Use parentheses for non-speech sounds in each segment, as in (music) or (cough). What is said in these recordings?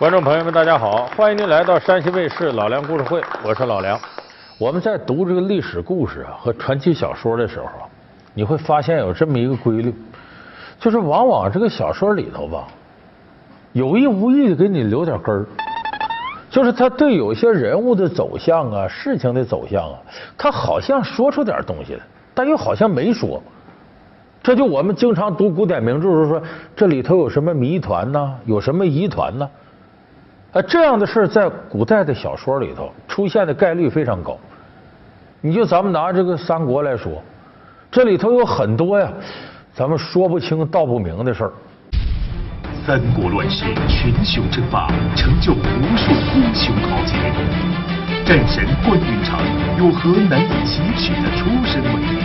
观众朋友们，大家好，欢迎您来到山西卫视老梁故事会，我是老梁。我们在读这个历史故事啊和传奇小说的时候，你会发现有这么一个规律，就是往往这个小说里头吧，有意无意的给你留点根儿，就是他对有些人物的走向啊、事情的走向啊，他好像说出点东西来，但又好像没说。这就我们经常读古典名著时候说，这里头有什么谜团呢？有什么疑团呢？啊这样的事在古代的小说里头出现的概率非常高。你就咱们拿这个三国来说，这里头有很多呀，咱们说不清道不明的事儿。三国乱世，群雄争霸，成就无数英雄豪杰。战神关云长有何难以启齿的出身问题？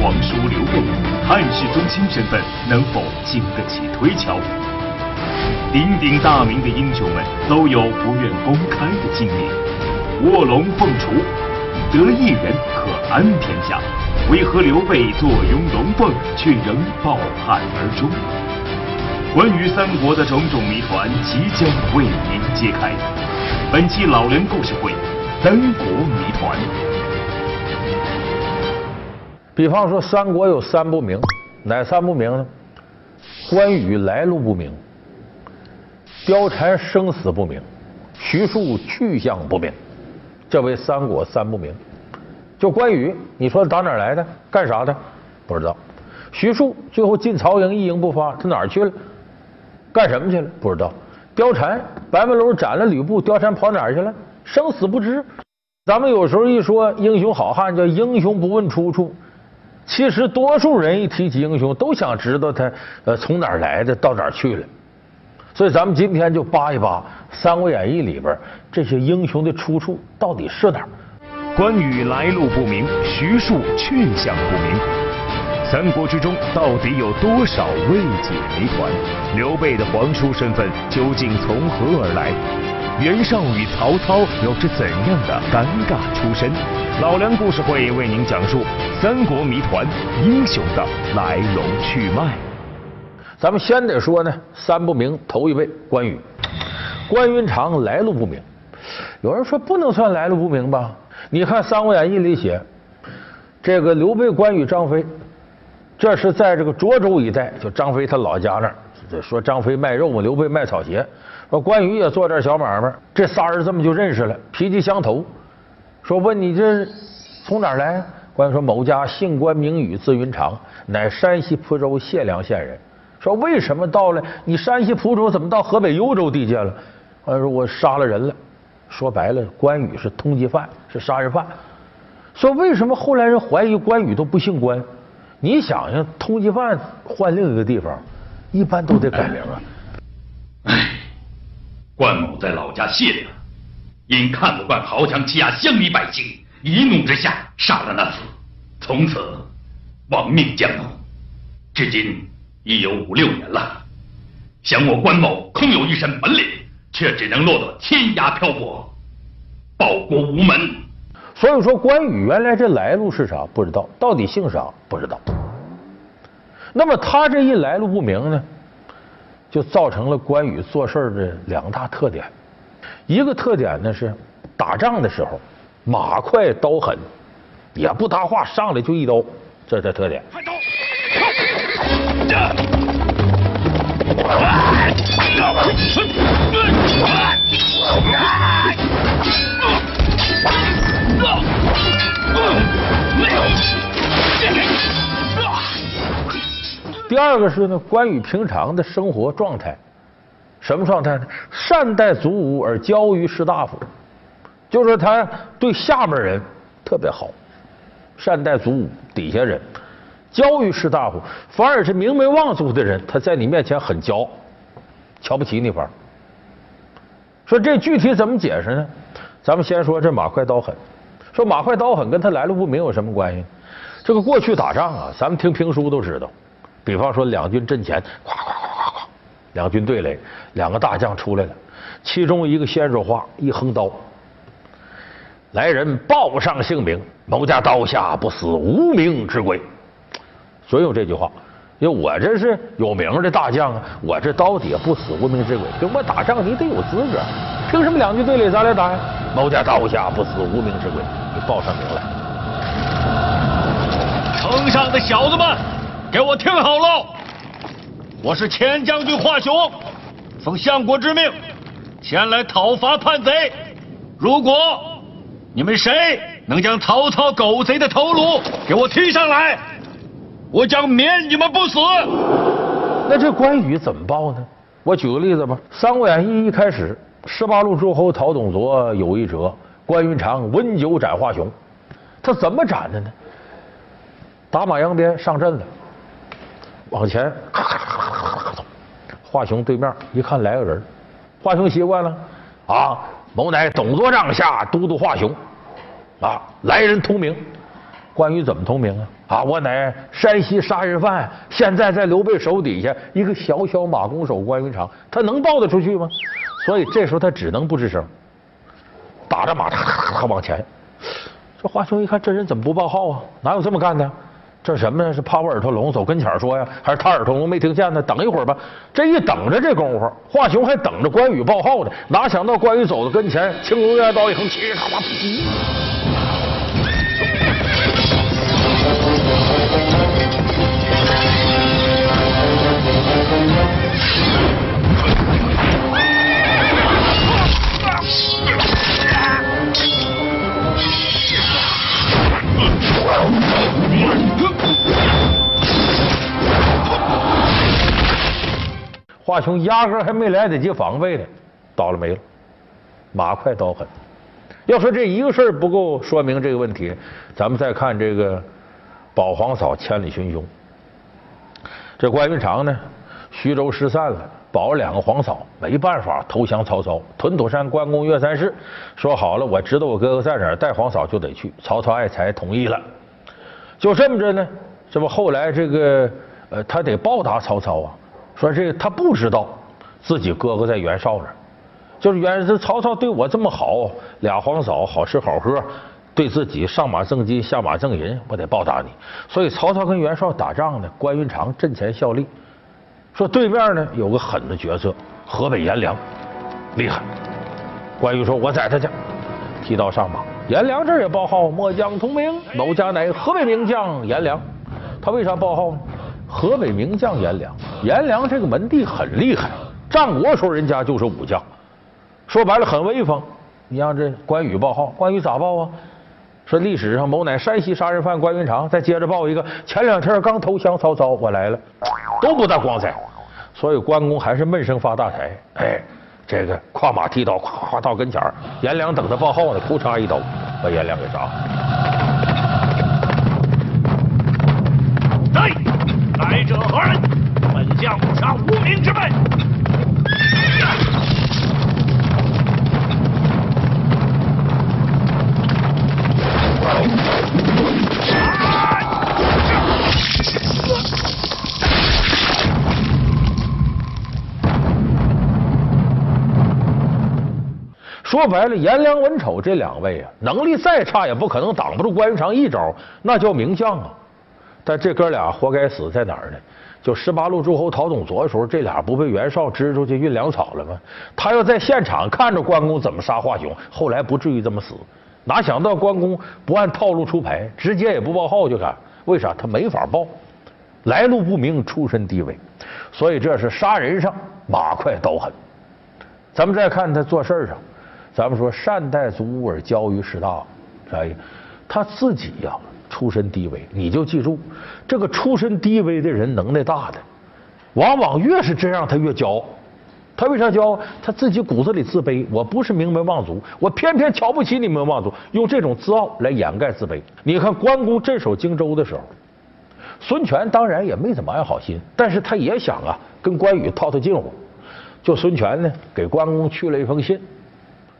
皇叔刘备汉室宗亲身份能否经得起推敲？鼎鼎大名的英雄们都有不愿公开的经历。卧龙凤雏，得一人可安天下，为何刘备坐拥龙凤却仍抱憾而终？关于三国的种种谜团即将为您揭开。本期老人故事会：三国谜团。比方说，三国有三不明，哪三不明呢？关羽来路不明。貂蝉生死不明，徐庶去向不明，这为三国三不明。就关羽，你说打哪来的？干啥的？不知道。徐庶最后进曹营一营不发，他哪儿去了？干什么去了？不知道。貂蝉白门楼斩了吕布，貂蝉跑哪儿去了？生死不知。咱们有时候一说英雄好汉，叫英雄不问出处。其实多数人一提起英雄，都想知道他呃从哪儿来的，到哪儿去了。所以咱们今天就扒一扒《三国演义》里边这些英雄的出处到底是哪儿？关羽来路不明，徐庶去向不明。三国之中到底有多少未解谜团？刘备的皇叔身份究竟从何而来？袁绍与曹操有着怎样的尴尬出身？老梁故事会为您讲述三国谜团英雄的来龙去脉。咱们先得说呢，三不明头一位关羽，关云长来路不明。有人说不能算来路不明吧？你看《三国演义》里写，这个刘备、关羽、张飞，这是在这个涿州一带，就张飞他老家那儿。说张飞卖肉嘛，刘备卖草鞋。说关羽也做点小买卖，这仨人这么就认识了，脾气相投。说问你这从哪儿来？关羽说某家姓关名羽，字云长，乃山西蒲州解良县人。说为什么到了你山西蒲州，怎么到河北幽州地界了？他说我杀了人了。说白了，关羽是通缉犯，是杀人犯。说为什么后来人怀疑关羽都不姓关？你想想，通缉犯换另一个地方，一般都得改名啊。哎，关某在老家谢良，因看不惯豪强欺压乡里百姓，一怒之下杀了那厮，从此亡命江湖，至今。已有五六年了，想我关某空有一身本领，却只能落到天涯漂泊，报国无门。所以说，关羽原来这来路是啥？不知道，到底姓啥？不知道。那么他这一来路不明呢，就造成了关羽做事的两大特点。一个特点呢是打仗的时候马快刀狠，也不搭话，上来就一刀，这是特点。第二个是呢，关羽平常的生活状态，什么状态呢？善待祖武而骄于士大夫，就是他对下面人特别好，善待祖武底下人。骄于士大夫，反而是名门望族的人，他在你面前很骄，瞧不起你。反说这具体怎么解释呢？咱们先说这马快刀狠。说马快刀狠跟他来路不明有什么关系？这个过去打仗啊，咱们听评书都知道。比方说两军阵前，咵咵咵咵咵，两军对垒，两个大将出来了，其中一个先说话，一横刀，来人报上姓名，某家刀下不死无名之鬼。所以有这句话，因为我这是有名的大将啊，我这刀底下不死无名之鬼，跟我打仗你得有资格，凭什么两军对垒咱俩打呀？某家刀下不死无名之鬼，你报上名来。城上的小子们，给我听好了，我是前将军华雄，奉相国之命前来讨伐叛贼。如果你们谁能将曹操狗贼的头颅给我提上来，我将免你们不死。那这关羽怎么报呢？我举个例子吧，《三国演义》一开始，十八路诸侯讨董卓有一折，关云长温酒斩华雄，他怎么斩的呢？打马扬鞭上阵了，往前咔咔咔咔咔咔走，华雄对面一看来个人，华雄习惯了啊，某乃董卓帐下都督华雄啊，来人通名。关羽怎么通名啊？啊，我乃山西杀人犯，现在在刘备手底下，一个小小马弓手关云长，他能报得出去吗？所以这时候他只能不吱声，打着马，咔咔咔往前。这华雄一看，这人怎么不报号啊？哪有这么干的？这什么呀？是怕我耳朵聋，走跟前说呀？还是他耳朵聋没听见呢？等一会儿吧。这一等着，这功夫，华雄还等着关羽报号呢。哪想到关羽走到跟前，青龙偃刀一横，嘁咔华雄压根还没来得及防备呢，倒了霉了，马快刀狠。要说这一个事儿不够说明这个问题，咱们再看这个保皇嫂千里寻兄。这关云长呢，徐州失散了，保两个皇嫂，没办法投降曹操。屯土山关公岳三世说好了，我知道我哥哥在哪儿，带皇嫂就得去。曹操爱才同意了，就这么着呢。这不后来这个呃，他得报答曹操啊。说这个他不知道自己哥哥在袁绍那，就是袁这曹操对我这么好，俩皇嫂好吃好喝，对自己上马赠金下马赠银，我得报答你。所以曹操跟袁绍打仗呢，关云长阵前效力。说对面呢有个狠的角色，河北颜良，厉害。关羽说：“我宰他去。”提刀上马，颜良这也报号：“末将同名，某家乃河北名将颜良。”他为啥报号呢？河北名将颜良，颜良这个门第很厉害，战国时候人家就是武将，说白了很威风。你让这关羽报号，关羽咋报啊？说历史上某乃山西杀人犯关云长，再接着报一个，前两天刚投降曹操，我来了，都不大光彩。所以关公还是闷声发大财。哎，这个跨马提刀，咵咵到跟前儿颜良等他报号呢，扑嚓一刀把颜良给杀了。说白了，颜良、文丑这两位啊，能力再差也不可能挡不住关云长一招，那叫名将啊。但这哥俩活该死在哪儿呢？就十八路诸侯讨董卓的时候，这俩不被袁绍支出去运粮草了吗？他要在现场看着关公怎么杀华雄，后来不至于这么死。哪想到关公不按套路出牌，直接也不报号就干？为啥？他没法报，来路不明，出身低微，所以这是杀人上马快刀狠。咱们再看他做事上，咱们说善待足而教于士大，啥意思？他自己呀。出身低微，你就记住，这个出身低微的人能耐大的，往往越是这样，他越骄傲。他为啥骄傲？他自己骨子里自卑。我不是名门望族，我偏偏瞧不起你们望族，用这种自傲来掩盖自卑。你看关公镇守荆州的时候，孙权当然也没怎么安好心，但是他也想啊，跟关羽套套近乎。就孙权呢，给关公去了一封信，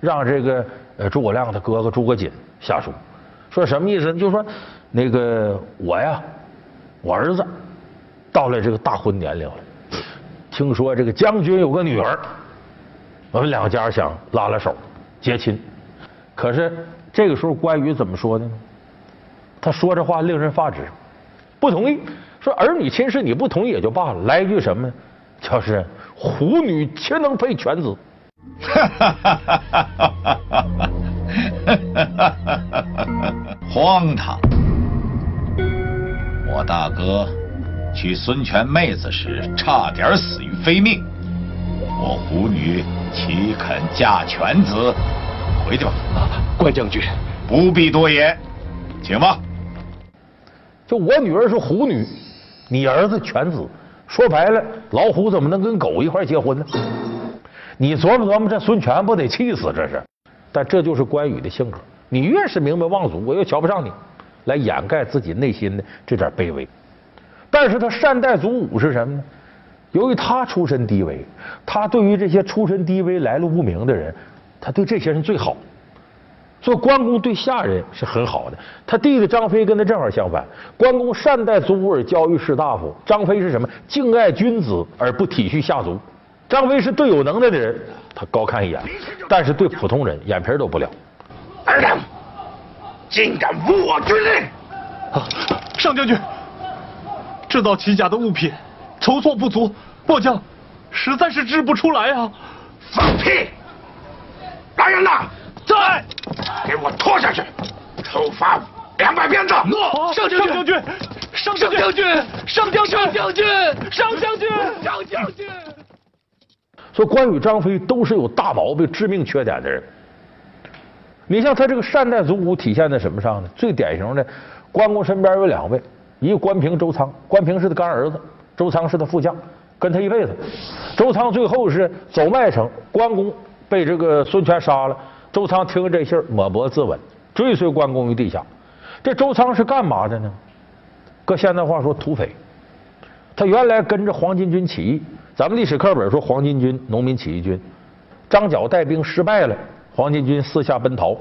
让这个呃诸葛亮的哥哥诸葛瑾下书，说什么意思呢？就说。那个我呀，我儿子到了这个大婚年龄了，听说这个将军有个女儿，我们两家想拉拉手结亲，可是这个时候关羽怎么说的呢？他说这话令人发指，不同意。说儿女亲事你不同意也就罢了，来一句什么呢？就是虎女岂能配犬子？(laughs) 荒唐！我大哥娶孙权妹子时差点死于非命，我虎女岂肯嫁犬子？回去吧，关将军，不必多言，请吧。就我女儿是虎女，你儿子犬子，说白了，老虎怎么能跟狗一块结婚呢？你琢磨琢磨，这孙权不得气死？这是，但这就是关羽的性格。你越是明白望族，我越瞧不上你，来掩盖自己内心的这点卑微。但是他善待祖武是什么呢？由于他出身低微，他对于这些出身低微、来路不明的人，他对这些人最好。做关公对下人是很好的。他弟弟张飞跟他正好相反，关公善待祖武而教育士大夫，张飞是什么？敬爱君子而不体恤下族。张飞是对有能耐的人，他高看一眼，但是对普通人眼皮都不了。二等，竟敢违我军令！啊，上将军，制造奇甲的物品筹措不足，末将实在是制不出来啊！放屁！来人呐！在，给我拖下去，处罚两百鞭子。诺，上将军，上将军，上将军，上将军，上将军，上将军。说关羽、张飞都是有大毛病、致命缺点的人。你像他这个善待祖武，体现在什么上呢？最典型的，关公身边有两位，一个关平、周仓。关平是他干儿子，周仓是他副将，跟他一辈子。周仓最后是走麦城，关公被这个孙权杀了。周仓听了这信儿，抹脖自刎，追随关公于地下。这周仓是干嘛的呢？搁现在话说，土匪。他原来跟着黄巾军起义，咱们历史课本说黄巾军农民起义军，张角带兵失败了，黄巾军四下奔逃，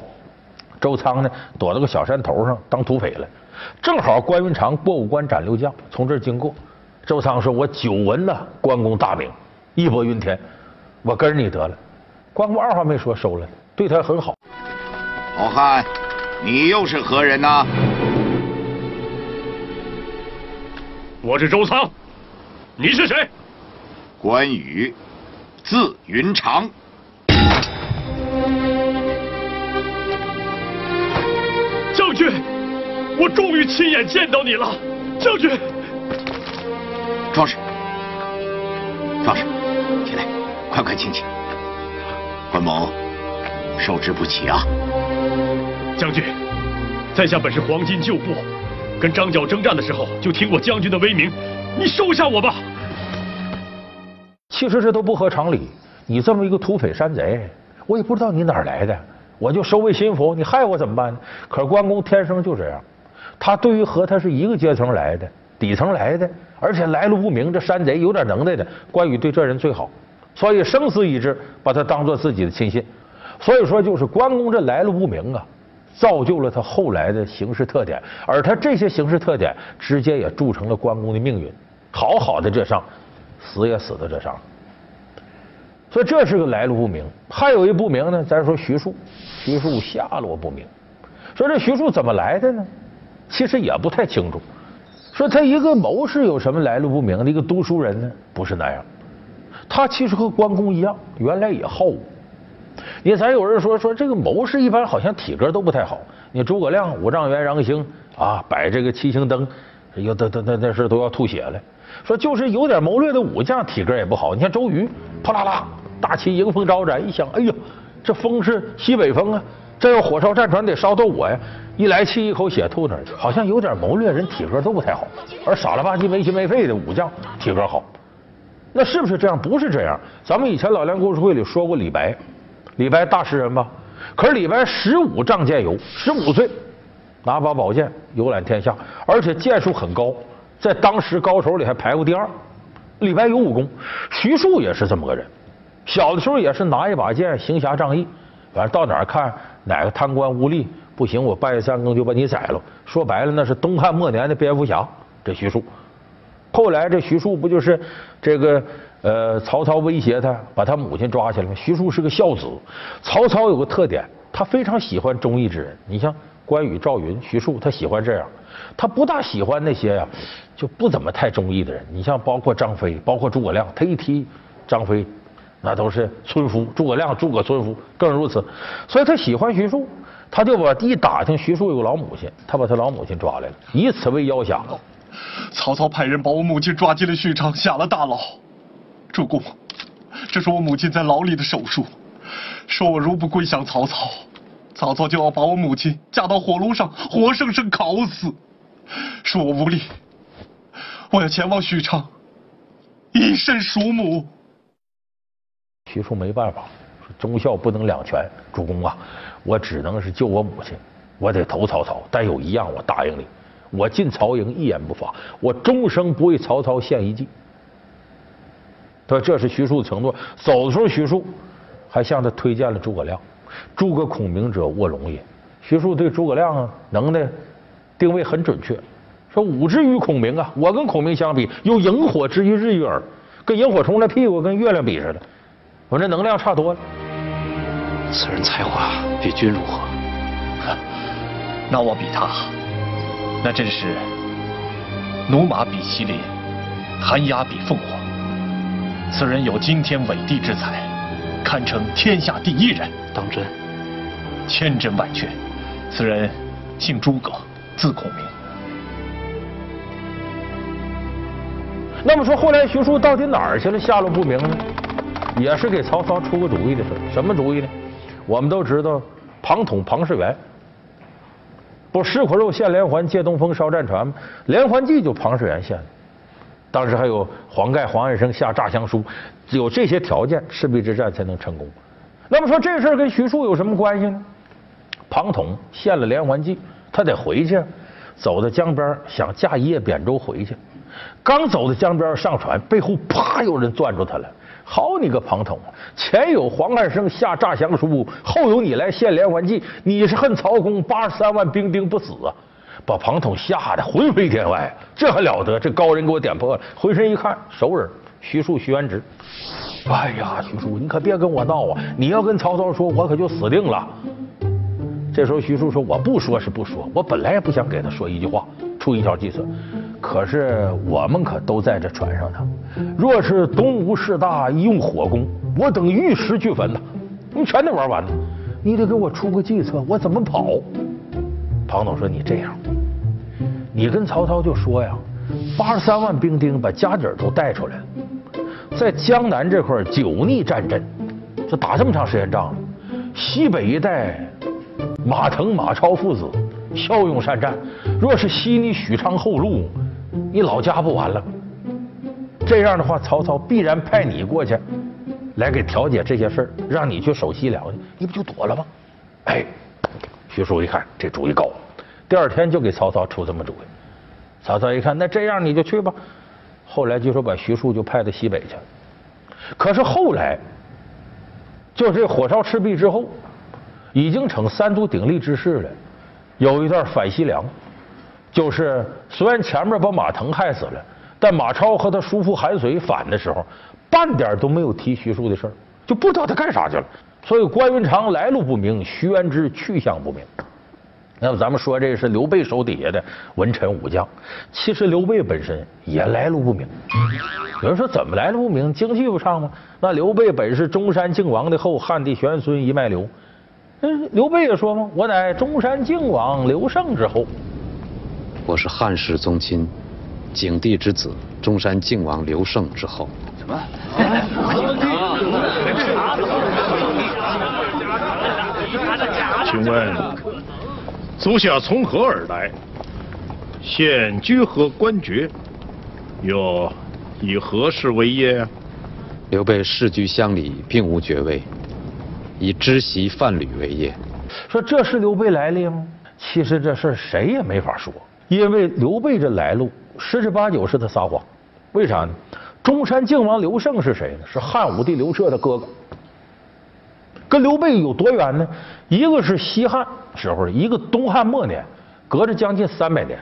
周仓呢躲到个小山头上当土匪了。正好关云长过五关斩六将从这儿经过，周仓说：“我久闻呐关公大名，义薄云天，我跟着你得了。”关公二话没说收了。对他很好。好汉，你又是何人呢？我是周仓，你是谁？关羽，字云长。将军，我终于亲眼见到你了，将军。壮士，壮士，起来，快快请起。关某。受之不起啊！将军，在下本是黄巾旧部，跟张角征战的时候就听过将军的威名，你收下我吧。其实这都不合常理，你这么一个土匪山贼，我也不知道你哪儿来的，我就收为心腹，你害我怎么办呢？可是关公天生就这样，他对于和他是一个阶层来的、底层来的，而且来路不明，这山贼有点能耐的，关羽对这人最好，所以生死一致，把他当做自己的亲信。所以说，就是关公这来路不明啊，造就了他后来的行事特点，而他这些行事特点，直接也铸成了关公的命运。好好的这上，死也死在这上。所以这是个来路不明。还有一不明呢，咱说徐庶，徐庶下落不明。说这徐庶怎么来的呢？其实也不太清楚。说他一个谋士有什么来路不明的一个读书人呢？不是那样。他其实和关公一样，原来也好武。你咱有人说说这个谋士一般好像体格都不太好。你诸葛亮、五丈原、杨兴啊，摆这个七星灯，哎呦都都那那是都要吐血了。说就是有点谋略的武将，体格也不好。你看周瑜，啪啦啦，大旗迎风招展，一想，哎呦，这风是西北风啊，这要火烧战船得烧到我呀！一来气，一口血吐那儿去，好像有点谋略，人体格都不太好。而傻了吧唧、没心没肺的武将，体格好。那是不是这样？不是这样。咱们以前老梁故事会里说过李白。李白大诗人吧，可是李白十五仗剑游，十五岁拿把宝剑游览天下，而且剑术很高，在当时高手里还排过第二。李白有武功，徐庶也是这么个人，小的时候也是拿一把剑行侠仗义，反正到哪儿看哪个贪官污吏不行，我半夜三更就把你宰了。说白了，那是东汉末年的蝙蝠侠，这徐庶。后来这徐庶不就是这个？呃，曹操威胁他，把他母亲抓起来吗徐庶是个孝子。曹操有个特点，他非常喜欢忠义之人。你像关羽、赵云、徐庶，他喜欢这样，他不大喜欢那些呀就不怎么太中意的人。你像包括张飞，包括诸葛亮，他一提张飞，那都是村夫；诸葛亮，诸葛村夫更如此。所以他喜欢徐庶，他就把一打听徐庶有个老母亲，他把他老母亲抓来了，以此为要挟。曹操派人把我母亲抓进了许昌，下了大牢。主公，这是我母亲在牢里的手书，说我如不归降曹操，曹操就要把我母亲架到火炉上，活生生烤死。恕我无力，我要前往许昌，以身赎母。徐庶没办法，忠孝不能两全。主公啊，我只能是救我母亲，我得投曹操。但有一样，我答应你。我进曹营一言不发，我终生不为曹操献一计。他，这是徐庶的承诺。走的时候，徐庶还向他推荐了诸葛亮。诸葛孔明者，卧龙也。徐庶对诸葛亮啊能耐定位很准确，说吾之于孔明啊，我跟孔明相比，有萤火之于日月耳，跟萤火虫的屁股跟月亮比似的，我这能量差多了。此人才华比君如何？那我比他。那真是驽马比麒麟，寒鸦比凤凰。此人有惊天伟地之才，堪称天下第一人。当真？千真万确。此人姓诸葛，字孔明。那么说，后来徐庶到底哪儿去了？下落不明呢？也是给曹操出个主意的事什么主意呢？我们都知道，庞统庞士元。不是石苦肉献连环，借东风烧战船吗？连环计就庞士元献的。当时还有黄盖、黄汉生下诈降书，有这些条件，赤壁之战才能成功。那么说这事儿跟徐庶有什么关系呢？庞统献了连环计，他得回去，走到江边想驾一叶扁舟回去。刚走到江边上船，背后啪有人攥住他了。好你个庞统，前有黄汉升下诈降书，后有你来献连环计，你是恨曹公八十三万兵丁不死啊？把庞统吓得魂飞天外，这还了得？这高人给我点破了，回身一看，熟人徐庶、徐元直。哎呀，徐庶，你可别跟我闹啊！你要跟曹操说，我可就死定了。这时候徐庶说：“我不说是不说，我本来也不想给他说一句话，出一条计策。可是我们可都在这船上呢。若是东吴势大，一用火攻，我等玉石俱焚呐！你全得玩完了。你得给我出个计策，我怎么跑？”庞统说：“你这样，你跟曹操就说呀，八十三万兵丁把家底儿都带出来了，在江南这块久逆战阵，这打这么长时间仗了，西北一带。”马腾、马超父子骁勇善战，若是袭你许昌后路，你老家不完了？这样的话，曹操必然派你过去，来给调解这些事儿，让你去守西凉去，你不就躲了吗？哎，徐庶一看这主意高，第二天就给曹操出这么主意。曹操一看，那这样你就去吧。后来据说把徐庶就派到西北去了。可是后来，就这火烧赤壁之后。已经成三足鼎立之势了。有一段反西凉，就是虽然前面把马腾害死了，但马超和他叔父韩遂反的时候，半点都没有提徐庶的事儿，就不知道他干啥去了。所以关云长来路不明，徐元之去向不明。那么咱们说这是刘备手底下的文臣武将，其实刘备本身也来路不明。有人说怎么来路不明？经济不畅吗？那刘备本是中山靖王的后，汉帝玄孙一脉流。嗯，刘备也说嘛，我乃中山靖王刘胜之后。我是汉室宗亲，景帝之子，中山靖王刘胜之后。什么？请问，足下从何而来？现居何官爵？又以何事为业？刘备世居乡里，并无爵位。以知席贩履为业，说这是刘备来历吗？其实这事谁也没法说，因为刘备这来路十之八九是他撒谎。为啥呢？中山靖王刘胜是谁呢？是汉武帝刘彻的哥哥，跟刘备有多远呢？一个是西汉时候，一个东汉末年，隔着将近三百年，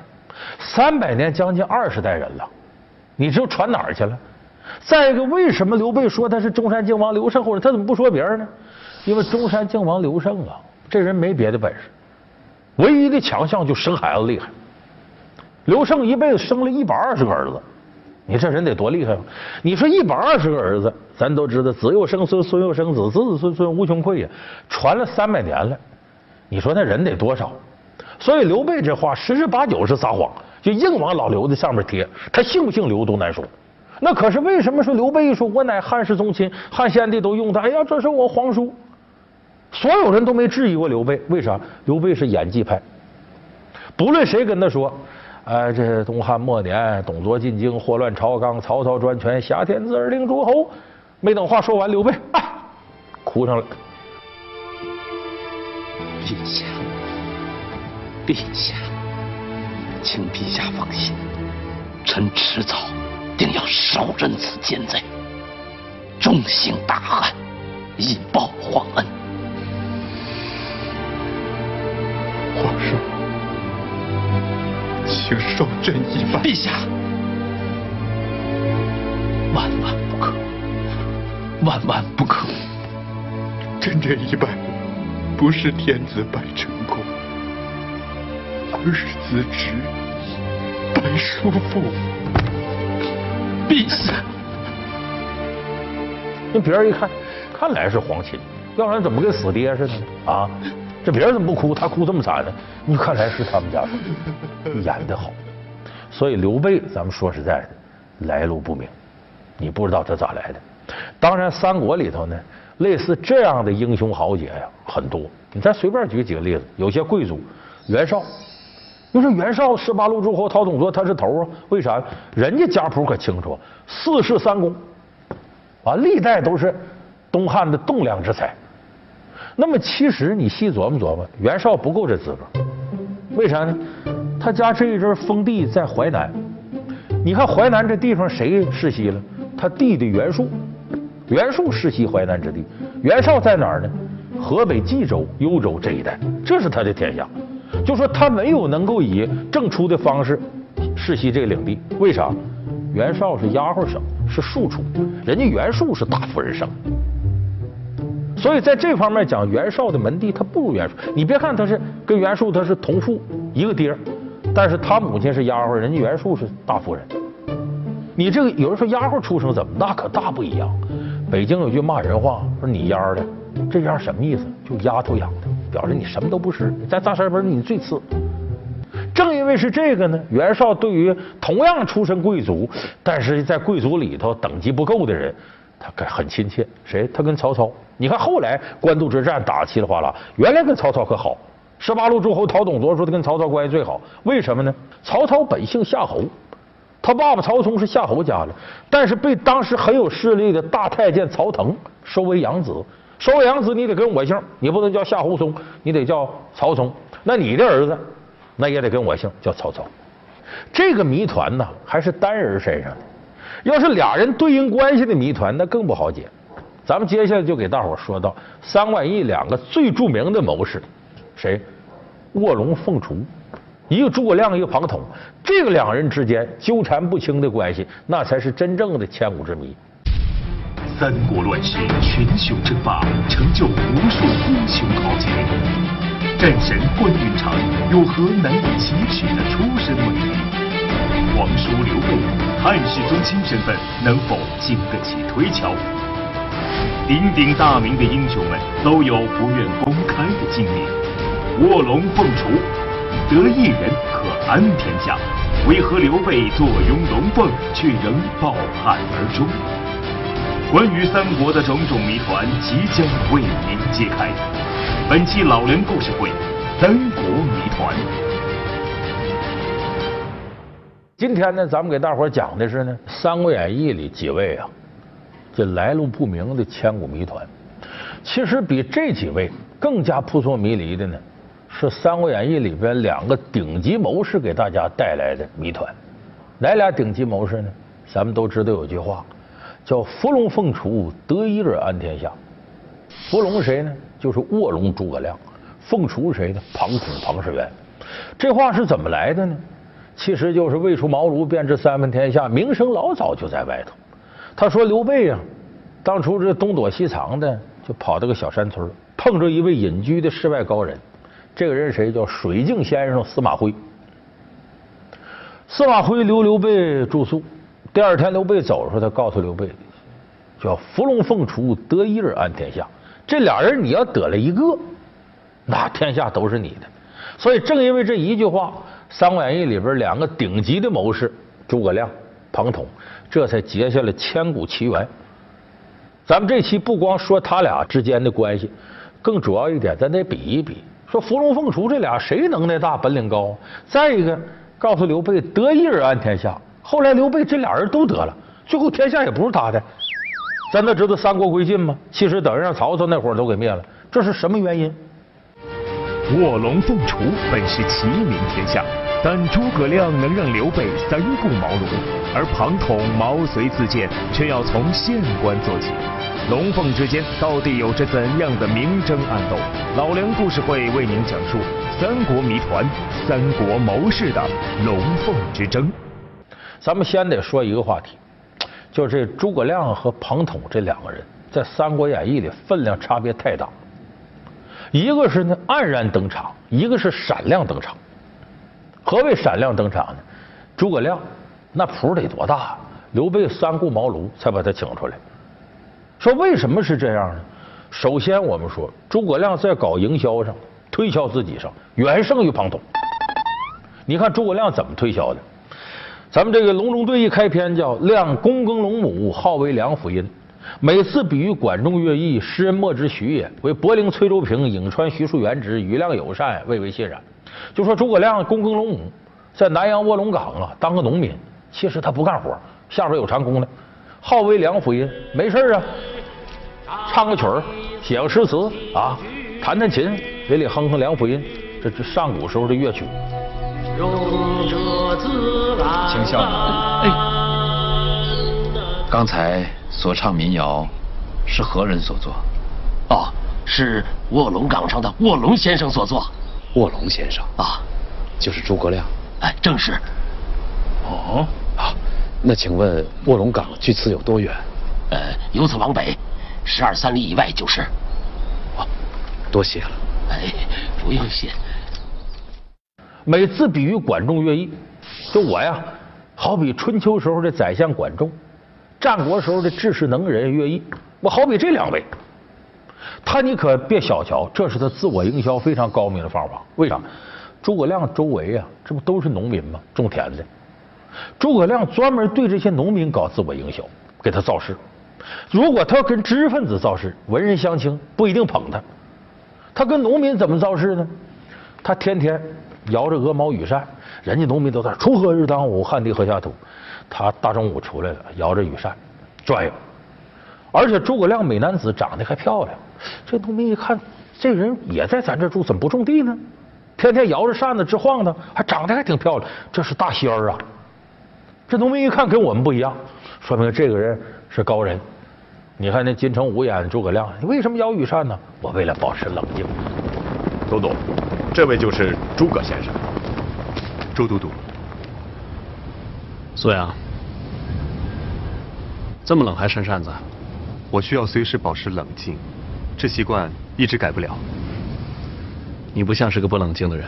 三百年将近二十代人了。你知道传哪儿去了？再一个，为什么刘备说他是中山靖王刘胜后人？他怎么不说别人呢？因为中山靖王刘胜啊，这人没别的本事，唯一的强项就生孩子厉害。刘胜一辈子生了一百二十个儿子，你这人得多厉害！你说一百二十个儿子，咱都知道子又生孙，孙又生子，子子孙孙无穷匮呀，传了三百年了。你说那人得多少？所以刘备这话十之八九是撒谎，就硬往老刘的上面贴。他姓不姓刘都难说。那可是为什么说刘备一说我乃汉室宗亲，汉献帝都用他？哎呀，这是我皇叔。所有人都没质疑过刘备，为啥？刘备是演技派，不论谁跟他说。哎，这东汉末年，董卓进京，祸乱朝纲，曹操专权，挟天子而令诸侯。没等话说完，刘备哎，哭上了。陛下，陛下，请陛下放心，臣迟早定要手刃此奸贼，重刑大汉，以报皇恩。皇上。请受朕一拜。陛下，万万不可，万万不可！朕这一拜，不是天子拜臣公，而是子侄拜叔父。陛下，那别人一看，看来是皇亲，要不然怎么跟死爹似的呢？啊！这别人怎么不哭？他哭这么惨呢？你看来是他们家 (laughs) 演的好，所以刘备，咱们说实在的，来路不明，你不知道他咋来的。当然，三国里头呢，类似这样的英雄豪杰呀很多。你再随便举几个例子，有些贵族，袁绍，你说袁绍十八路诸侯讨董卓，他是头啊？为啥？人家家谱可清楚，四世三公，啊，历代都是东汉的栋梁之才。那么其实你细琢磨琢磨，袁绍不够这资格，为啥呢？他家这一阵封地在淮南，你看淮南这地方谁世袭了？他弟弟袁术，袁术世袭淮南之地。袁绍在哪儿呢？河北冀州、幽州这一带，这是他的天下。就说他没有能够以正出的方式世袭这个领地，为啥？袁绍是丫鬟生，是庶出，人家袁术是大夫人生。所以在这方面讲，袁绍的门第他不如袁术。你别看他是跟袁术他是同父一个爹，但是他母亲是丫鬟，人家袁术是大夫人。你这个有人说丫鬟出生怎么那可大不一样？北京有句骂人话，说你丫的，这样什么意思？就丫头养的，表示你什么都不是，在大山门你最次。正因为是这个呢，袁绍对于同样出身贵族，但是在贵族里头等级不够的人。他很亲切，谁？他跟曹操。你看后来官渡之战打稀里哗啦，原来跟曹操可好。十八路诸侯讨董卓，说他跟曹操关系最好，为什么呢？曹操本姓夏侯，他爸爸曹冲是夏侯家的，但是被当时很有势力的大太监曹腾收为养子。收为养子，你得跟我姓，你不能叫夏侯松，你得叫曹冲。那你的儿子，那也得跟我姓，叫曹操。这个谜团呢，还是单人身上的。要是俩人对应关系的谜团，那更不好解。咱们接下来就给大伙说到三国演义两个最著名的谋士，谁？卧龙凤雏，一个诸葛亮，一个庞统。这个两人之间纠缠不清的关系，那才是真正的千古之谜。三国乱世，群雄争霸，成就无数英雄豪杰。战神关云长有何难以启齿的出身问题？皇叔刘备，汉室宗亲身份能否经得起推敲？鼎鼎大名的英雄们都有不愿公开的经历。卧龙凤雏，得一人可安天下，为何刘备坐拥龙凤却仍抱憾而终？关于三国的种种谜团即将为您揭开。本期老人故事会，三国谜团。今天呢，咱们给大伙讲的是呢《三国演义》里几位啊，这来路不明的千古谜团。其实比这几位更加扑朔迷离的呢，是《三国演义》里边两个顶级谋士给大家带来的谜团。哪俩顶级谋士呢？咱们都知道有句话叫“伏龙凤雏，得一人安天下”。伏龙谁呢？就是卧龙诸葛亮。凤雏谁呢？庞统庞士元。这话是怎么来的呢？其实就是未出茅庐便知三分天下，名声老早就在外头。他说刘备啊，当初这东躲西藏的，就跑到个小山村，碰着一位隐居的世外高人，这个人谁叫水镜先生司马徽？司马徽留刘备住宿，第二天刘备走的时候，他告诉刘备，叫伏龙凤雏，得一人安天下。这俩人你要得了一个，那天下都是你的。所以正因为这一句话，《三国演义》里边两个顶级的谋士诸葛亮、庞统，这才结下了千古奇缘。咱们这期不光说他俩之间的关系，更主要一点，咱得比一比，说伏龙凤雏这俩谁能耐大、本领高？再一个。告诉刘备得一人安天下。后来刘备这俩人都得了，最后天下也不是他的。咱都知道三国归晋吗？其实等于让曹操那会儿都给灭了。这是什么原因？卧龙凤雏本是齐名天下，但诸葛亮能让刘备三顾茅庐，而庞统毛遂自荐，却要从县官做起。龙凤之间到底有着怎样的明争暗斗？老梁故事会为您讲述三国谜团、三国谋士的龙凤之争。咱们先得说一个话题，就是诸葛亮和庞统这两个人在《三国演义》里分量差别太大。一个是呢黯然登场，一个是闪亮登场。何谓闪亮登场呢？诸葛亮那谱得多大？刘备三顾茅庐才把他请出来。说为什么是这样呢？首先，我们说诸葛亮在搞营销上、推销自己上远胜于庞统。你看诸葛亮怎么推销的？咱们这个隆中对一开篇叫“亮躬耕龙母，号为梁甫音”，每次比喻管仲、乐毅，诗人莫之许也。为柏陵崔州平，颍川徐庶元直，与亮友善，蔚为谢然。就说诸葛亮躬耕龙亩，在南阳卧龙岗啊当个农民，其实他不干活，下边有长工的，号为梁甫音，没事啊。唱个曲儿，写个诗词啊，弹弹琴，嘴里哼哼梁甫音，这这上古时候的乐曲。请笑。哎，刚才所唱民谣是何人所作？哦，是卧龙岗上的卧龙先生所作。卧龙先生啊，就是诸葛亮。哎，正是。哦，好，那请问卧龙岗距此有多远？呃，由此往北。十二三里以外就是。哦，多谢了。哎，不用谢。每次比喻管仲、乐毅，就我呀，好比春秋时候的宰相管仲，战国时候的治世能人乐毅，我好比这两位。他你可别小瞧，这是他自我营销非常高明的方法。为啥？诸葛亮周围啊，这不都是农民吗？种田的。诸葛亮专门对这些农民搞自我营销，给他造势。如果他要跟知识分子造势，文人相轻不一定捧他。他跟农民怎么造势呢？他天天摇着鹅毛羽扇，人家农民都在锄禾日当午，汗滴禾下土。他大中午出来了，摇着羽扇转悠。而且诸葛亮美男子长得还漂亮，这农民一看，这人也在咱这住，怎么不种地呢？天天摇着扇子直晃荡，还长得还挺漂亮，这是大仙儿啊！这农民一看跟我们不一样，说明这个人是高人。你看那金城武演诸葛亮，你为什么摇羽扇呢？我为了保持冷静。都督，这位就是诸葛先生。周都督，苏阳，这么冷还扇扇子？我需要随时保持冷静，这习惯一直改不了。你不像是个不冷静的人。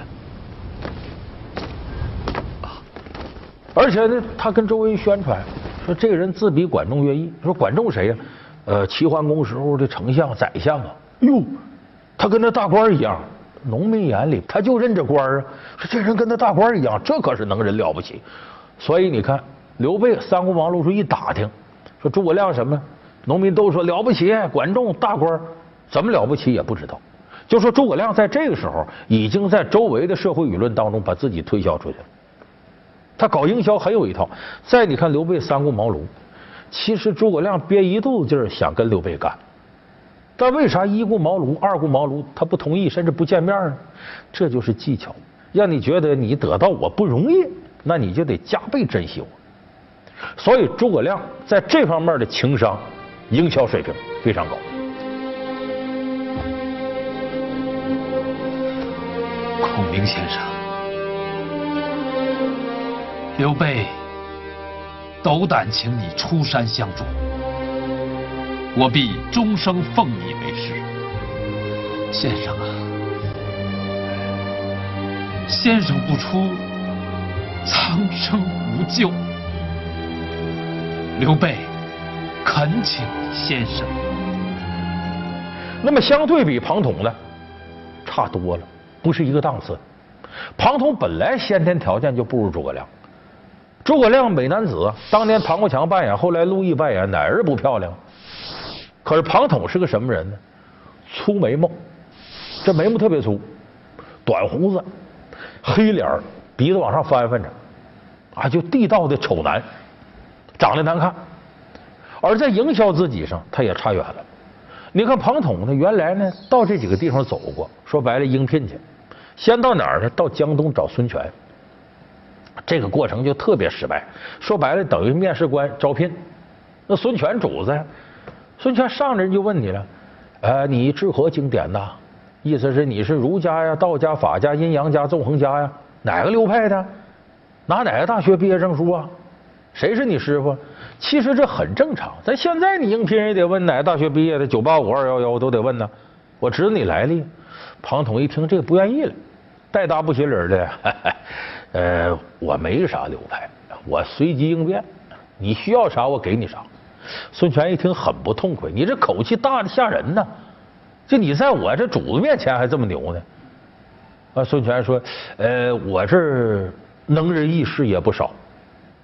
而且呢，他跟周围宣传说这个人自比管仲、乐毅。说管仲谁呀？呃，齐桓公时候的丞相、宰相啊，哟，他跟那大官一样。农民眼里他就认这官啊，说这人跟那大官一样，这可是能人了不起。所以你看，刘备三顾茅庐时一打听，说诸葛亮什么？农民都说了不起，管仲大官，怎么了不起也不知道。就说诸葛亮在这个时候已经在周围的社会舆论当中把自己推销出去了。他搞营销很有一套。再你看刘备三顾茅庐。其实诸葛亮憋一肚子劲儿想跟刘备干，但为啥一顾茅庐、二顾茅庐他不同意，甚至不见面呢？这就是技巧，让你觉得你得到我不容易，那你就得加倍珍惜我。所以诸葛亮在这方面的情商、营销水平非常高。先生，刘备。斗胆请你出山相助，我必终生奉你为师。先生啊，先生不出，苍生无救。刘备，恳请先生。那么相对比庞统呢，差多了，不是一个档次。庞统本来先天条件就不如诸葛亮。诸葛亮美男子，当年庞国强扮演，后来陆毅扮演，哪人不漂亮？可是庞统是个什么人呢？粗眉毛，这眉毛特别粗，短胡子，黑脸鼻子往上翻翻着，啊，就地道的丑男。长得难看，而在营销自己上，他也差远了。你看庞统呢，原来呢到这几个地方走过，说白了应聘去，先到哪儿呢？到江东找孙权。这个过程就特别失败，说白了等于面试官招聘。那孙权主子，孙权上人就问你了，呃，你治何经典呐？意思是你是儒家呀、道家、法家、阴阳家、纵横家呀？哪个流派的？拿哪个大学毕业证书啊？谁是你师傅？其实这很正常。咱现在你应聘也得问哪个大学毕业的，九八五二幺幺都得问呢。我知道你来历。庞统一听这个不愿意了，带搭不写理的。(laughs) 呃，我没啥流派，我随机应变。你需要啥我给你啥。孙权一听很不痛快，你这口气大的吓人呢。就你在我这主子面前还这么牛呢？啊，孙权说，呃，我这能人异士也不少。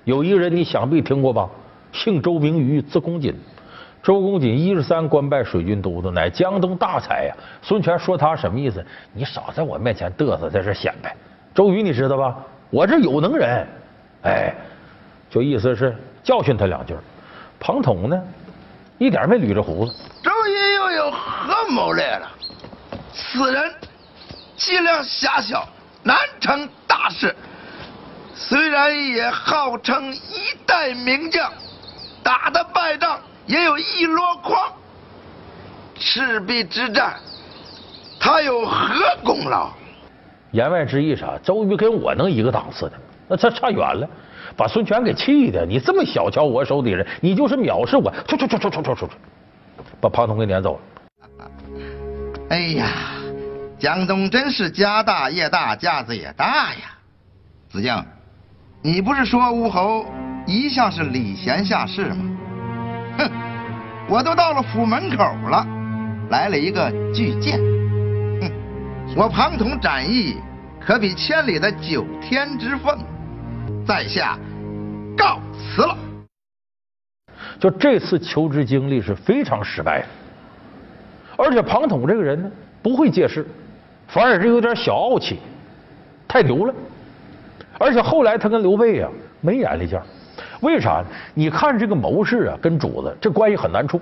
有一个人，你想必听过吧？姓周，名瑜，字公瑾。周公瑾一十三官拜水军都督，乃江东大才呀。孙权说他什么意思？你少在我面前嘚瑟，在这显摆。周瑜你知道吧？我这有能人，哎，就意思是教训他两句。庞统呢，一点没捋着胡子。周瑜又有何谋略了？此人气量狭小，难成大事。虽然也号称一代名将，打的败仗也有一箩筐。赤壁之战，他有何功劳？言外之意啥？周瑜跟我能一个档次的，那这差远了，把孙权给气的。你这么小瞧我手底人，你就是藐视我！出出出出出出出，把庞统给撵走了。哎呀，江东真是家大业大，架子也大呀！子敬，你不是说吴侯一向是礼贤下士吗？哼，我都到了府门口了，来了一个巨剑。哼，我庞统展翼可比千里的九天之凤。在下告辞了。就这次求职经历是非常失败的，而且庞统这个人呢不会借势，反而是有点小傲气，太牛了。而且后来他跟刘备啊没眼力见儿为啥？你看这个谋士啊跟主子这关系很难处。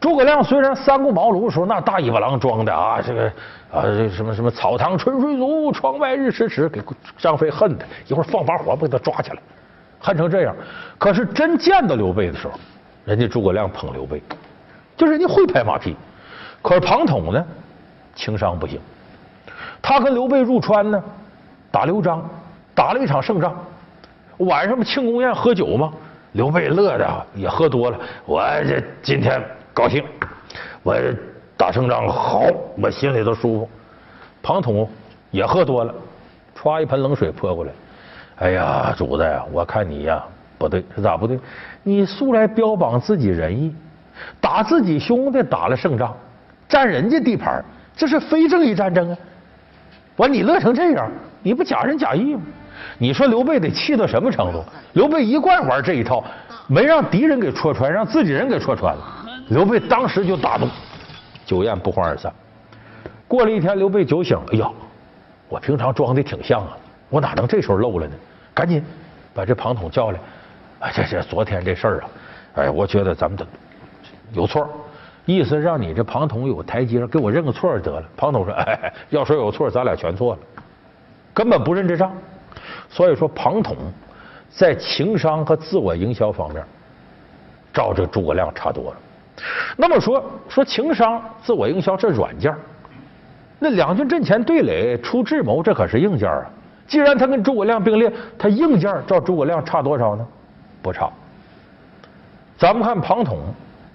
诸葛亮虽然三顾茅庐的时候那大尾巴狼装的啊，这个啊这什么什么草堂春水足，窗外日迟迟，给张飞恨的，一会儿放把火把他抓起来，恨成这样。可是真见到刘备的时候，人家诸葛亮捧刘备，就是人家会拍马屁。可是庞统呢，情商不行，他跟刘备入川呢，打刘璋。打了一场胜仗，晚上不庆功宴喝酒吗？刘备乐的也喝多了。我这今天高兴，我打胜仗好，我心里头舒服。庞统也喝多了，歘一盆冷水泼过来。哎呀，主子呀，我看你呀不对，是咋不对？你素来标榜自己仁义，打自己兄弟打了胜仗，占人家地盘，这是非正义战争啊！完你乐成这样，你不假仁假义吗？你说刘备得气到什么程度？刘备一贯玩这一套，没让敌人给戳穿，让自己人给戳穿了。刘备当时就大怒，酒宴不欢而散。过了一天，刘备酒醒了，哎呀，我平常装的挺像啊，我哪能这时候漏了呢？赶紧把这庞统叫来。哎，这这昨天这事儿啊，哎，我觉得咱们的有错，意思让你这庞统有台阶，给我认个错得了。庞统说，(laughs) 哎，要说有错，咱俩全错了，根本不认这账。所以说，庞统在情商和自我营销方面，照着诸葛亮差多了。那么说说情商、自我营销这软件，那两军阵前对垒出智谋，这可是硬件啊。既然他跟诸葛亮并列，他硬件照诸葛亮差多少呢？不差。咱们看庞统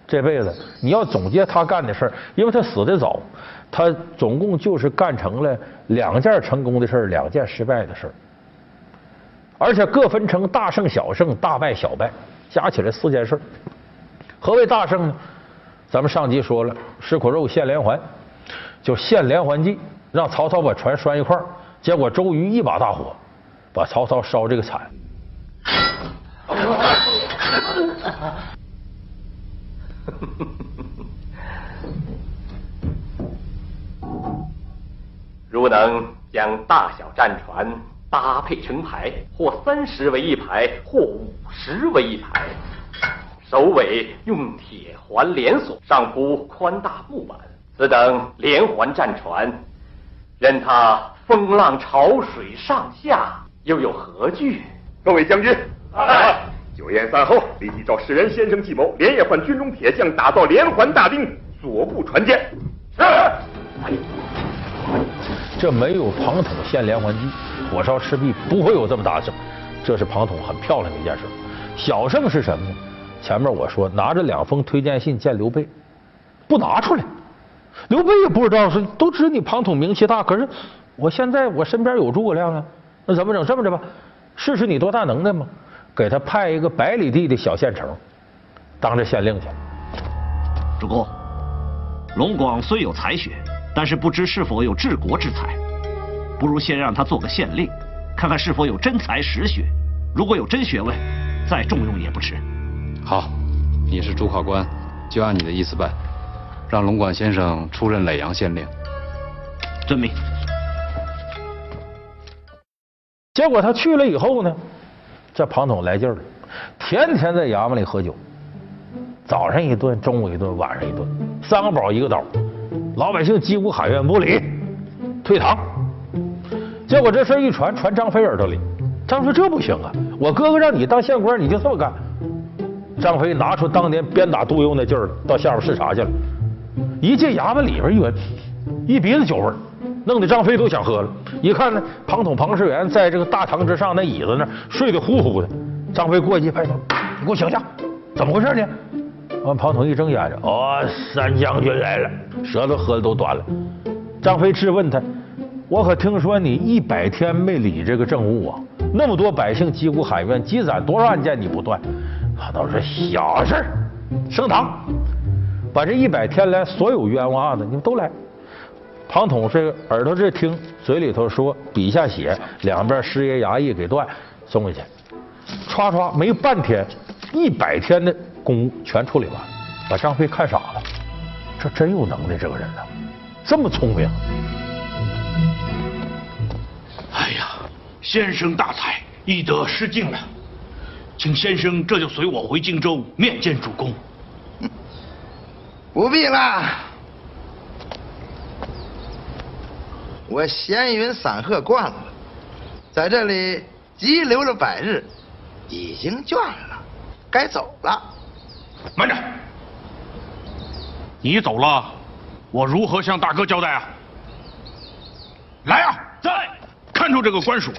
这辈子你要总结他干的事儿，因为他死的早，他总共就是干成了两件成功的事儿，两件失败的事儿，而且各分成大胜、小胜、大败、小败，加起来四件事儿。何为大胜呢？咱们上集说了，吃口肉献连环，就献连环计，让曹操把船拴一块儿，结果周瑜一把大火，把曹操烧这个惨。(laughs) (laughs) 如能将大小战船搭配成排，或三十为一排，或五十为一排，首尾用铁环连锁，上铺宽大木板，此等连环战船，任它风浪潮水上下，又有何惧？各位将军，(laughs) 哎，酒宴散后，立即召世人先生计谋，连夜换军中铁匠打造连环大钉，左部船舰。是。这没有庞统献连环计，火烧赤壁不会有这么大的胜。这是庞统很漂亮的一件事。小胜是什么呢？前面我说拿着两封推荐信见刘备，不拿出来。刘备也不知道是，都知你庞统名气大，可是我现在我身边有诸葛亮啊，那怎么整？这么着吧，试试你多大能耐嘛，给他派一个百里地的小县城，当着县令去。主公，龙广虽有才学。但是不知是否有治国之才，不如先让他做个县令，看看是否有真才实学。如果有真学问，再重用也不迟。好，你是主考官，就按你的意思办，让龙广先生出任耒阳县令。遵命。结果他去了以后呢，这庞统来劲儿了，天天在衙门里喝酒，早上一顿，中午一顿，晚上一顿，三个饱一个倒。老百姓几乎喊冤不理，退堂。结果这事一传，传张飞耳朵里，张飞这不行啊！我哥哥让你当县官，你就这么干。张飞拿出当年鞭打杜佑那劲儿了，到下边视察去了。一进衙门里边一闻，一鼻子酒味弄得张飞都想喝了。一看呢，庞统、庞士元在这个大堂之上那椅子那睡得呼呼的。张飞过去一拍头：“你给我醒下，怎么回事呢？”完，庞统一睁眼睛，哦，三将军来了，舌头喝的都短了。张飞质问他：“我可听说你一百天没理这个政务啊？那么多百姓击鼓喊冤，积攒多少案件你不断？”他都是小事升堂，把这一百天来所有冤枉案子，你们都来。庞统这个耳朵这听，嘴里头说，笔下写，两边师爷衙役给断，送回去，唰唰没半天，一百天的。公务全处理完，把张飞看傻了。这真有能耐，这个人呢，这么聪明。哎呀，先生大才，易得失敬了，请先生这就随我回荆州面见主公。不必了，我闲云散鹤惯了，在这里急留了百日，已经倦了，该走了。慢着！你走了，我如何向大哥交代啊？来啊！在，看住这个官署，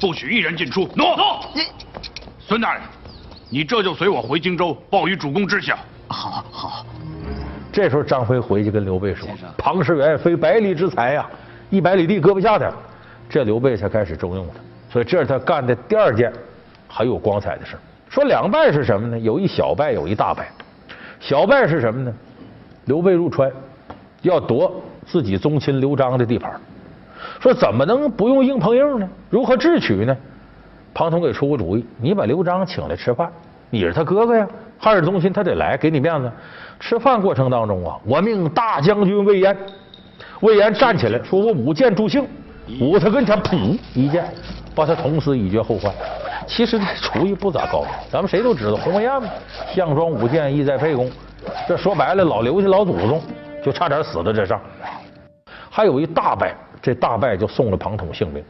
不许一人进出。诺。诺。你，孙大人，你这就随我回荆州，报与主公知晓。好，好。这时候张飞回去跟刘备说：“庞士元非百里之才呀，一百里地搁不下他。”这刘备才开始重用他。所以这是他干的第二件很有光彩的事说两败是什么呢？有一小败，有一大败。小败是什么呢？刘备入川，要夺自己宗亲刘璋的地盘。说怎么能不用硬碰硬呢？如何智取呢？庞统给出个主意：你把刘璋请来吃饭，你是他哥哥呀，汉室宗亲他得来，给你面子。吃饭过程当中啊，我命大将军魏延，魏延站起来说：“我舞剑助兴。”舞他跟前，噗一剑，把他捅死，以绝后患。其实这厨艺不咋高，咱们谁都知道，鸿门宴嘛，项庄舞剑，意在沛公。这说白了，老刘家老祖宗就差点死在这上。还有一大败，这大败就送了庞统性命。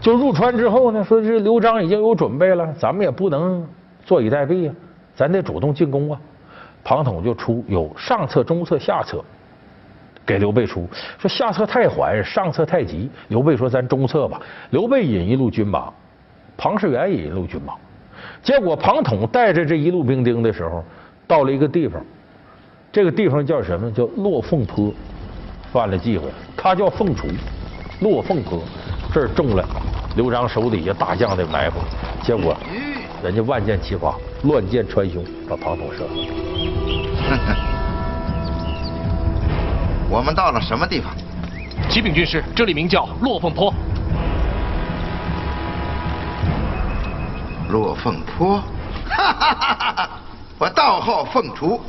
就入川之后呢，说这刘璋已经有准备了，咱们也不能坐以待毙啊，咱得主动进攻啊。庞统就出有上策、中策、下策，给刘备出说下策太缓，上策太急。刘备说咱中策吧。刘备引一路军马。庞士元也一路军马，结果庞统带着这一路兵丁的时候，到了一个地方，这个地方叫什么？叫落凤坡，犯了忌讳。他叫凤雏，落凤坡这儿中了刘璋手底下大将的埋伏，结果人家万箭齐发，乱箭穿胸，把庞统射死了。(laughs) 我们到了什么地方？启禀军师，这里名叫落凤坡。落凤坡，哈哈哈哈哈！我道号凤雏，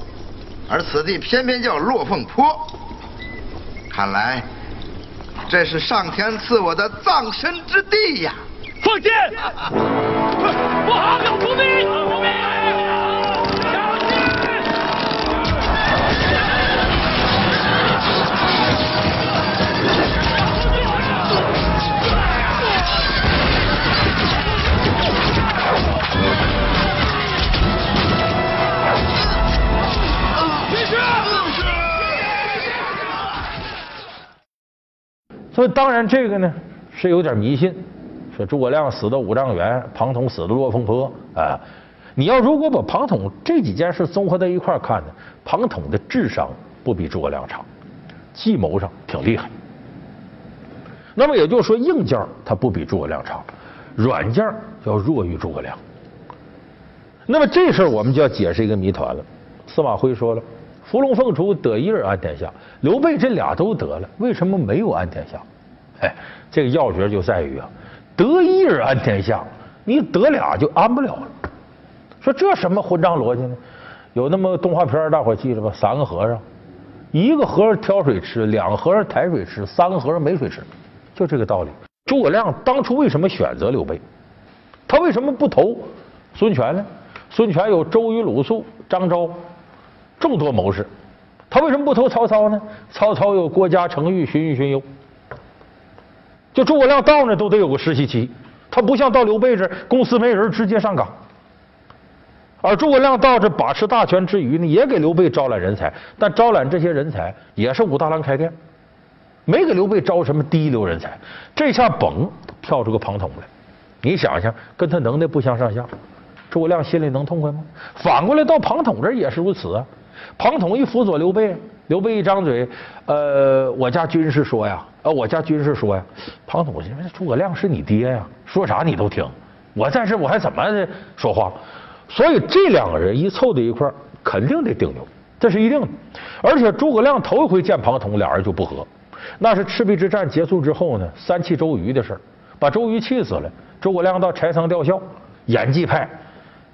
而此地偏偏叫落凤坡，看来这是上天赐我的葬身之地呀！放箭！不好，有！伏兵！所以当然这个呢是有点迷信，说诸葛亮死的五丈原，庞统死的落凤坡啊。你要如果把庞统这几件事综合在一块看呢，庞统的智商不比诸葛亮差，计谋上挺厉害。那么也就是说，硬件他不比诸葛亮差，软件要弱于诸葛亮。那么这事儿我们就要解释一个谜团了。司马徽说了。伏龙凤雏得一人安天下，刘备这俩都得了，为什么没有安天下？哎，这个要诀就在于啊，得一人安天下，你得俩就安不了了。说这什么混账逻辑呢？有那么动画片大伙记着吧？三个和尚，一个和尚挑水吃，两个和尚抬水吃，三个和尚没水吃，就这个道理。诸葛亮当初为什么选择刘备？他为什么不投孙权呢？孙权有周瑜、鲁肃、张昭。众多谋士，他为什么不投曹操呢？曹操有郭嘉、程昱、荀彧、荀攸，就诸葛亮到那都得有个实习期，他不像到刘备这公司没人直接上岗，而诸葛亮到这把持大权之余呢，也给刘备招揽人才，但招揽这些人才也是武大郎开店，没给刘备招什么第一流人才。这下嘣跳出个庞统来，你想想，跟他能耐不相上下，诸葛亮心里能痛快吗？反过来到庞统这也是如此啊。庞统一辅佐刘备，刘备一张嘴，呃，我家军师说呀，呃，我家军师说呀，庞统认为诸葛亮是你爹呀，说啥你都听，我在这我还怎么说话？所以这两个人一凑在一块肯定得顶牛，这是一定的。而且诸葛亮头一回见庞统，俩人就不和，那是赤壁之战结束之后呢，三气周瑜的事把周瑜气死了。诸葛亮到柴桑吊孝，演技派。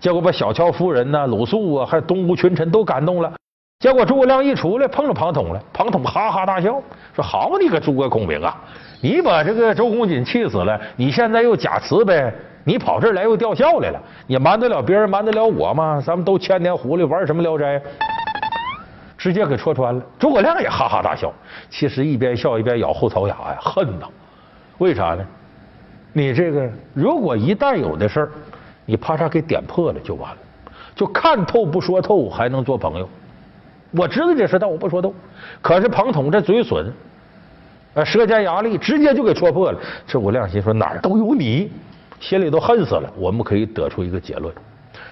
结果把小乔夫人呢、鲁肃啊，还有东吴群臣都感动了。结果诸葛亮一出来碰着庞统了，庞统哈哈大笑，说：“好你个诸葛孔明啊，你把这个周公瑾气死了，你现在又假慈悲，你跑这儿来又吊孝来了，你瞒得了别人，瞒得了我吗？咱们都千年狐狸，玩什么聊斋？”直接给戳穿了。诸葛亮也哈哈大笑，其实一边笑一边咬后槽牙呀，恨呐！为啥呢？你这个如果一旦有的事儿。你啪嚓给点破了就完了，就看透不说透还能做朋友。我知道这事，但我不说透。可是庞统这嘴损，呃，舌尖牙利，直接就给戳破了。这我亮心说哪儿都有你，心里都恨死了。我们可以得出一个结论：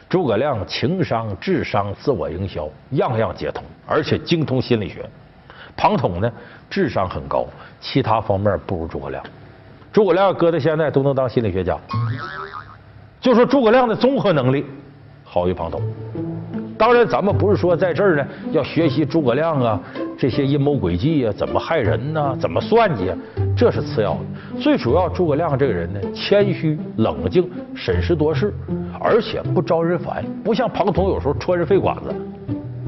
诸葛亮情商、智商、自我营销样样皆通，而且精通心理学。庞统呢，智商很高，其他方面不如诸葛亮。诸葛亮搁到现在都能当心理学家。就说诸葛亮的综合能力好于庞统，当然咱们不是说在这儿呢要学习诸葛亮啊这些阴谋诡计呀怎么害人呢怎么算计啊这是次要的，最主要诸葛亮这个人呢谦虚冷静审时度势，而且不招人烦，不像庞统有时候戳人肺管子。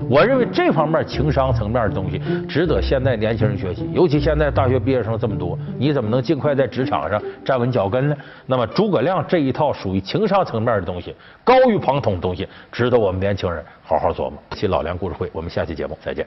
我认为这方面情商层面的东西值得现在年轻人学习，尤其现在大学毕业生这么多，你怎么能尽快在职场上站稳脚跟呢？那么诸葛亮这一套属于情商层面的东西，高于庞统的东西，值得我们年轻人好好琢磨。期老梁故事会，我们下期节目再见。